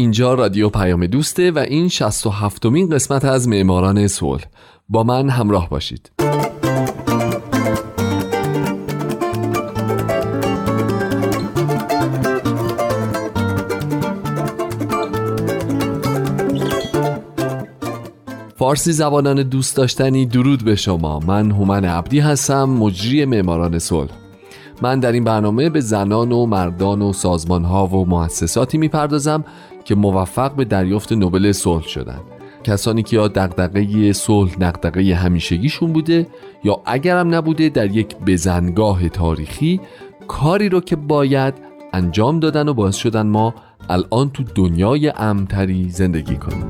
اینجا رادیو پیام دوسته و این 67 مین قسمت از معماران صلح. با من همراه باشید. فارسی زبانان دوست داشتنی درود به شما. من هومن عبدی هستم مجری معماران صلح. من در این برنامه به زنان و مردان و سازمان ها و مؤسساتی می‌پردازم که موفق به دریافت نوبل صلح شدند کسانی که یا دغدغه صلح دغدغه همیشگیشون بوده یا اگرم نبوده در یک بزنگاه تاریخی کاری رو که باید انجام دادن و باعث شدن ما الان تو دنیای امتری زندگی کنیم.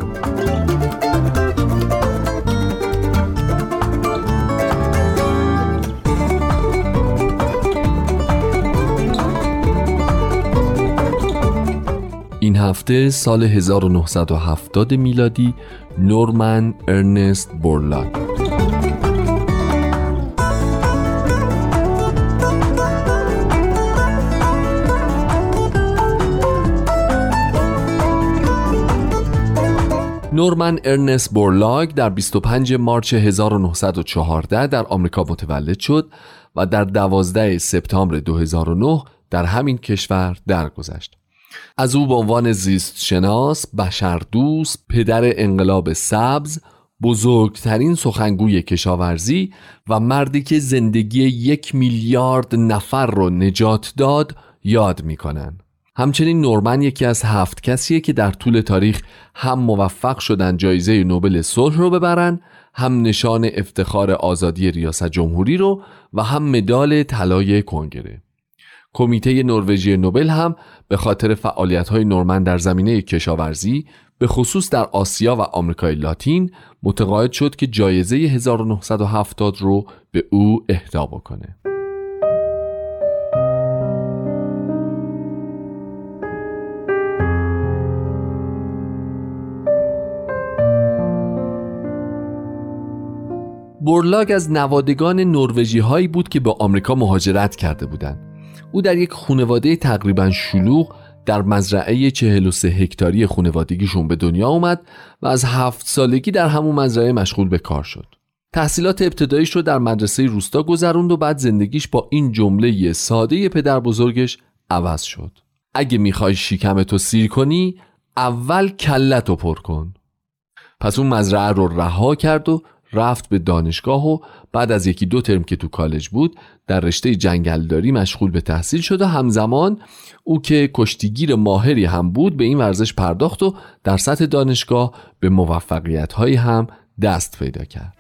هفته سال 1970 میلادی نورمن ارنست بورلاگ نورمن ارنست بورلاگ در 25 March 1914 در آمریکا متولد شد و در 12 سپتامبر 2009 در همین کشور درگذشت. از او به عنوان زیست شناس، بشردوست، پدر انقلاب سبز، بزرگترین سخنگوی کشاورزی و مردی که زندگی یک میلیارد نفر رو نجات داد یاد می‌کنن. همچنین نورمن یکی از هفت کسیه که در طول تاریخ هم موفق شدن جایزه نوبل صلح رو ببرن هم نشان افتخار آزادی ریاست جمهوری رو و هم مدال طلای کنگره کمیته نروژی نوبل هم به خاطر های نورمن در زمینه کشاورزی به خصوص در آسیا و آمریکای لاتین متقاعد شد که جایزه 1970 رو به او اهدا بکنه. بورلاگ از نوادگان نروژی هایی بود که به آمریکا مهاجرت کرده بودند. او در یک خانواده تقریبا شلوغ در مزرعه 43 هکتاری خانوادگیشون به دنیا اومد و از هفت سالگی در همون مزرعه مشغول به کار شد. تحصیلات ابتداییش رو در مدرسه روستا گذروند و بعد زندگیش با این جمله ساده پدر بزرگش عوض شد. اگه می‌خوای شیکمتو سیر کنی اول کلتو پر کن. پس اون مزرعه رو رها کرد و رفت به دانشگاه و بعد از یکی دو ترم که تو کالج بود در رشته جنگلداری مشغول به تحصیل شد و همزمان او که کشتیگیر ماهری هم بود به این ورزش پرداخت و در سطح دانشگاه به موفقیت هایی هم دست پیدا کرد.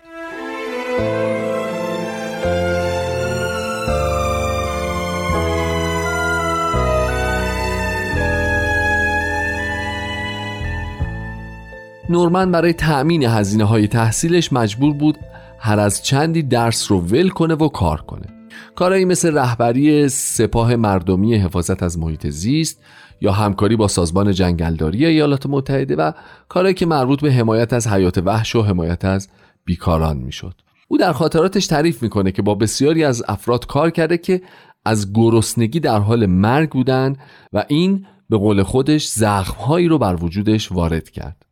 نورمن برای تأمین هزینه های تحصیلش مجبور بود هر از چندی درس رو ول کنه و کار کنه کارهایی مثل رهبری سپاه مردمی حفاظت از محیط زیست یا همکاری با سازمان جنگلداری ایالات متحده و کارهایی که مربوط به حمایت از حیات وحش و حمایت از بیکاران می‌شد. او در خاطراتش تعریف می‌کنه که با بسیاری از افراد کار کرده که از گرسنگی در حال مرگ بودند و این به قول خودش زخمهایی رو بر وجودش وارد کرد.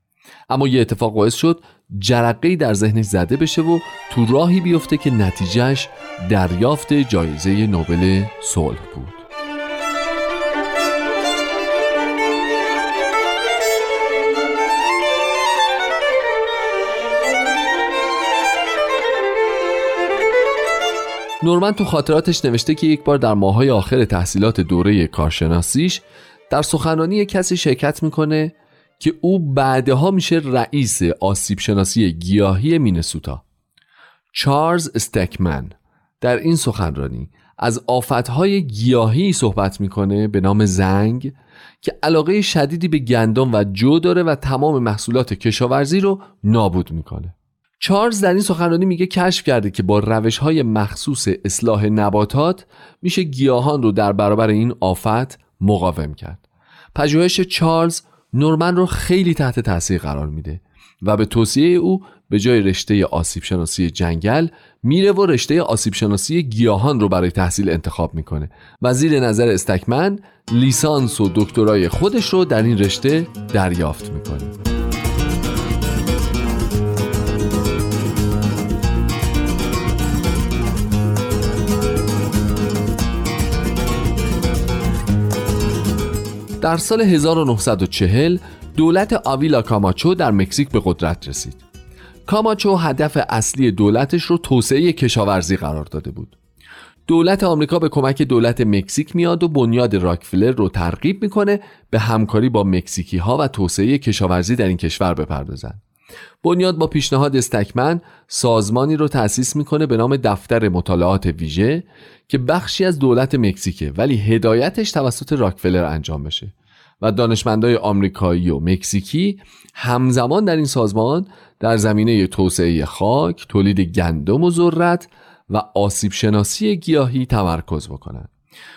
اما یه اتفاق باعث شد جرقه در ذهنش زده بشه و تو راهی بیفته که نتیجهش دریافت جایزه نوبل صلح بود. نورمن تو خاطراتش نوشته که یک بار در ماهای آخر تحصیلات دوره کارشناسیش در سخنرانی کسی شرکت می‌کنه که او بعدها میشه رئیس آسیب شناسی گیاهی مینسوتا. چارلز استکمن در این سخنرانی از آفتهای گیاهی صحبت می‌کنه به نام زنگ که علاقه شدیدی به گندم و جو داره و تمام محصولات کشاورزی رو نابود می‌کنه. چارلز در این سخنرانی میگه کشف کرده که با روش های مخصوص اصلاح نباتات میشه گیاهان رو در برابر این آفت مقاوم کرد. پژوهش چارلز نورمن رو خیلی تحت تاثیر قرار میده و به توصیه او به جای رشته آسیب شناسی جنگل میره و رشته آسیب شناسی گیاهان رو برای تحصیل انتخاب می‌کنه. و زیر نظر استکمن لیسانس و دکترای خودش رو در این رشته دریافت می‌کنه. در سال 1940 دولت آویلا کاماچو در مکزیک به قدرت رسید. کاماچو هدف اصلی دولتش رو توسعه کشاورزی قرار داده بود. دولت آمریکا به کمک دولت مکزیک میاد و بنیاد راکفلر رو ترغیب می‌کنه به همکاری با مکزیکی ها و توسعه کشاورزی در این کشور بپردازن. بنیاد با پیشنهاد استکمن سازمانی رو تأسیس می‌کنه به نام دفتر مطالعات ویژه که بخشی از دولت مکزیکه ولی هدایتش توسط راکفلر انجام بشه و دانشمندای آمریکایی و مکزیکی همزمان در این سازمان در زمینه توسعه خاک، تولید گندم و ذرت و آسیب شناسی گیاهی تمرکز بکنند.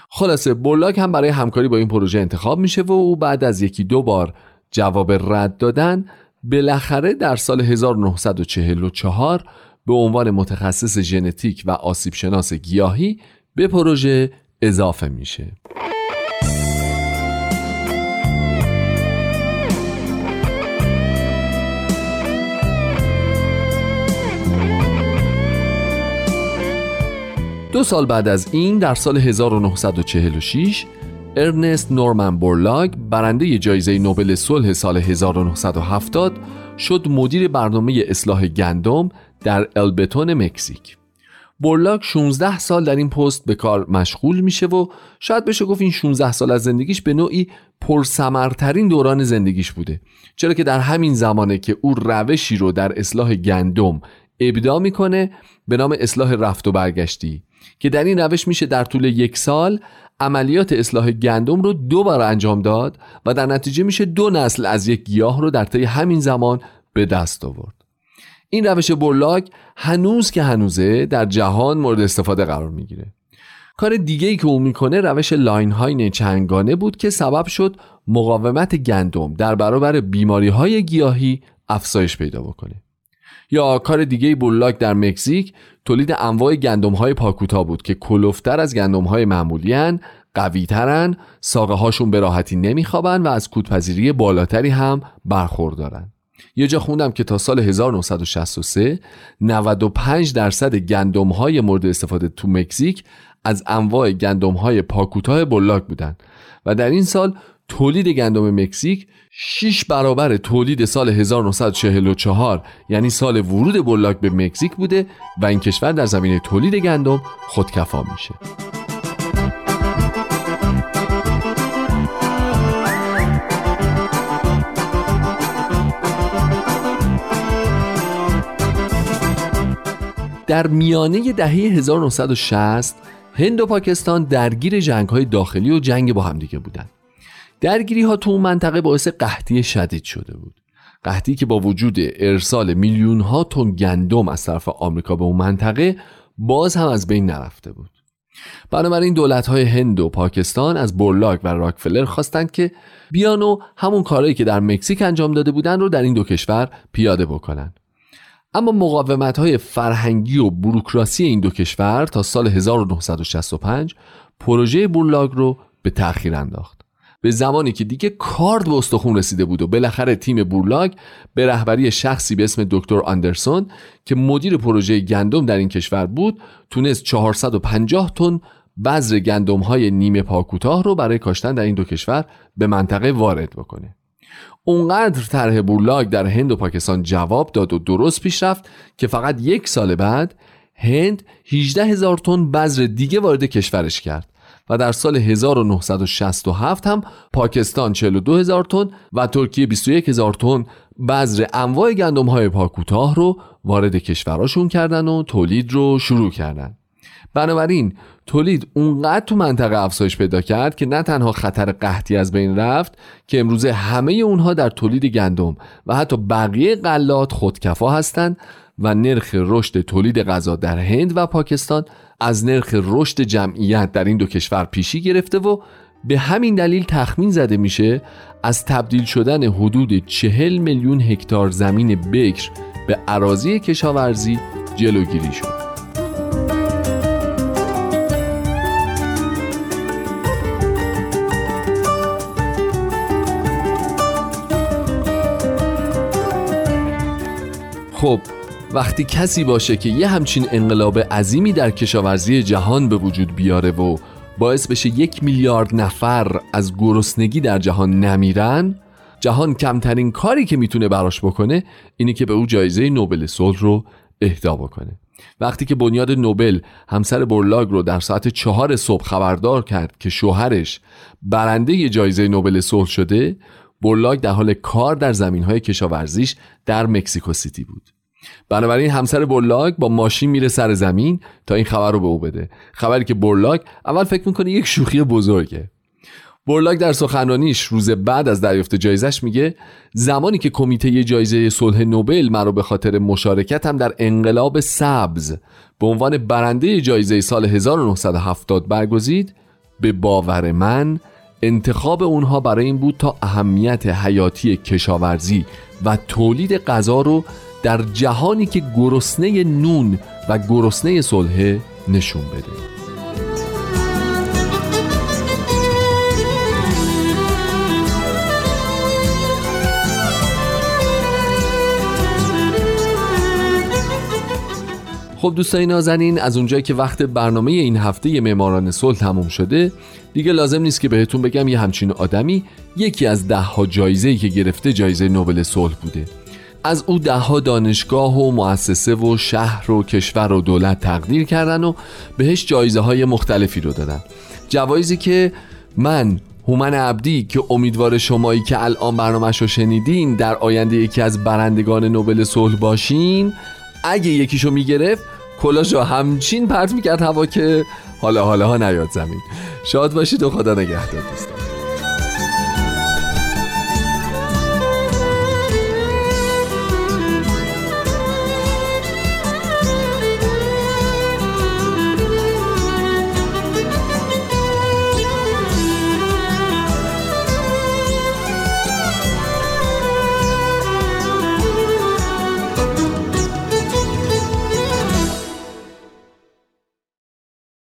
خلاصه بولاک هم برای همکاری با این پروژه انتخاب میشه و او بعد از یکی دو بار جواب رد دادن بالاخره در سال 1944 به عنوان متخصص ژنتیک و آسیب شناس گیاهی به پروژه اضافه میشه. دو سال بعد از این در سال 1946 ارنست نورمن بورلاگ برنده جایزه نوبل صلح سال 1970 شد مدیر برنامه اصلاح گندم در البتون مکزیک. بورلاگ 16 سال در این پست به کار مشغول میشه و شاید بشه گفت این 16 سال از زندگیش به نوعی پرسمرترین دوران زندگیش بوده. چرا که در همین زمانه که او روشی رو در اصلاح گندم ابدا می‌کنه به نام اصلاح رفت و برگشتی که در این روش میشه در طول یک سال عملیات اصلاح گندم رو دو بار انجام داد و در نتیجه میشه دو نسل از یک گیاه رو در طی همین زمان به دست آورد. این روش برلاک هنوز که هنوزه در جهان مورد استفاده قرار می‌گیره. کار دیگه ای که او می‌کنه روش لاین های چنگانه بود که سبب شد مقاومت گندم در برابر بیماری های گیاهی افزایش پیدا بکنه. یا کار دیگه بولاک در مکزیک تولید انواع گندم های پاکوتا بود که کلوفتر از گندم های معمولی هن قوی ترن ساقه هاشون به راحتی نمیخوابن و از کودپذیری بالاتری هم برخوردارن یه جا خوندم که تا سال 1963 95 درصد گندم های مورد استفاده تو مکزیک از انواع گندم های پاکوتاه بلاک بودن و در این سال تولید گندم مکزیک 6 برابر تولید سال 1944 یعنی سال ورود بلاک به مکزیک بوده و این کشور در زمینه تولید گندم خودکفا میشه در میانه دهه 1960 هند و پاکستان درگیر جنگ های داخلی و جنگ با همدیگه بودند. درگیری ها تو اون منطقه باعث قحطی شدید شده بود. قحطی که با وجود ارسال میلیون ها تن گندم از طرف آمریکا به اون منطقه باز هم از بین نرفته بود. بنابراین دولت های هند و پاکستان از بورلاک و راکفلر خواستند که بیان و همون کارهایی که در مکزیک انجام داده بودن رو در این دو کشور پیاده بکنن. اما مقاومت های فرهنگی و بروکراسی این دو کشور تا سال 1965 پروژه بورلاگ رو به تأخیر انداخت. به زمانی که دیگه کارد به استخون رسیده بود و بالاخره تیم بورلاگ به رهبری شخصی به اسم دکتر آندرسون که مدیر پروژه گندم در این کشور بود تونست 450 تن بذر گندم های نیمه پاکوتاه رو برای کاشتن در این دو کشور به منطقه وارد بکنه. اونقدر طرح بورلاگ در هند و پاکستان جواب داد و درست پیش رفت که فقط یک سال بعد هند 18 هزار تن بذر دیگه وارد کشورش کرد. و در سال 1967 هم پاکستان 42 هزار تن و ترکیه 21 هزار تن بذر انواع گندم های پاکوتاه رو وارد کشوراشون کردن و تولید رو شروع کردن. بنابراین تولید اونقدر تو منطقه افزایش پیدا کرد که نه تنها خطر قحطی از بین رفت که امروزه همه اونها در تولید گندم و حتی بقیه غلات خودکفا هستند و نرخ رشد تولید غذا در هند و پاکستان از نرخ رشد جمعیت در این دو کشور پیشی گرفته و به همین دلیل تخمین زده میشه از تبدیل شدن حدود چهل میلیون هکتار زمین بکر به عراضی کشاورزی جلوگیری شد. خب وقتی کسی باشه که یه همچین انقلاب عظیمی در کشاورزی جهان به وجود بیاره و باعث بشه یک میلیارد نفر از گرسنگی در جهان نمیرن جهان کمترین کاری که می‌تونه براش بکنه اینه که به او جایزه نوبل صلح رو اهدا بکنه. وقتی که بنیاد نوبل همسر برلاگ رو در ساعت چهار صبح خبردار کرد که شوهرش برنده جایزه نوبل صلح شده برلاگ در حال کار در زمین های کشاورزیش در مکسیکو سیتی بود. بنابراین همسر برلاگ با ماشین میره سر زمین تا این خبر رو به او بده. خبری که برلاگ اول فکر می‌کنه یک شوخی بزرگه. برلاگ در سخنرانیش روز بعد از دریافت جایزش میگه زمانی که کمیته جایزه صلح نوبل مرا به خاطر مشارکتم در انقلاب سبز به عنوان برنده جایزه سال 1970 برگزید به باور من انتخاب اونها برای این بود تا اهمیت حیاتی کشاورزی و تولید غذا رو در جهانی که گرسنه نون و گرسنه صلح نشون بده. خب دوستای نازنین از اونجایی که وقت برنامه این هفته معماران صلح تموم شده دیگه لازم نیست که بهتون بگم یه همچین آدمی یکی از ده ها جایزه که گرفته جایزه نوبل صلح بوده. از او دهها دانشگاه و مؤسسه و شهر و کشور و دولت تقدیر کردن و بهش جایزه های مختلفی رو دادن. جوایزی که من هومن عبدی که امیدوار شمایی که الان برنامهش رو شنیدین در آینده یکی از برندگان نوبل صلح باشین اگه یکیشو می‌گرفت کلاشو همچین پرت می‌کرد هوا که حالا حالا ها نیاد زمین. شاد باشید و خدا نگهدار دوستان.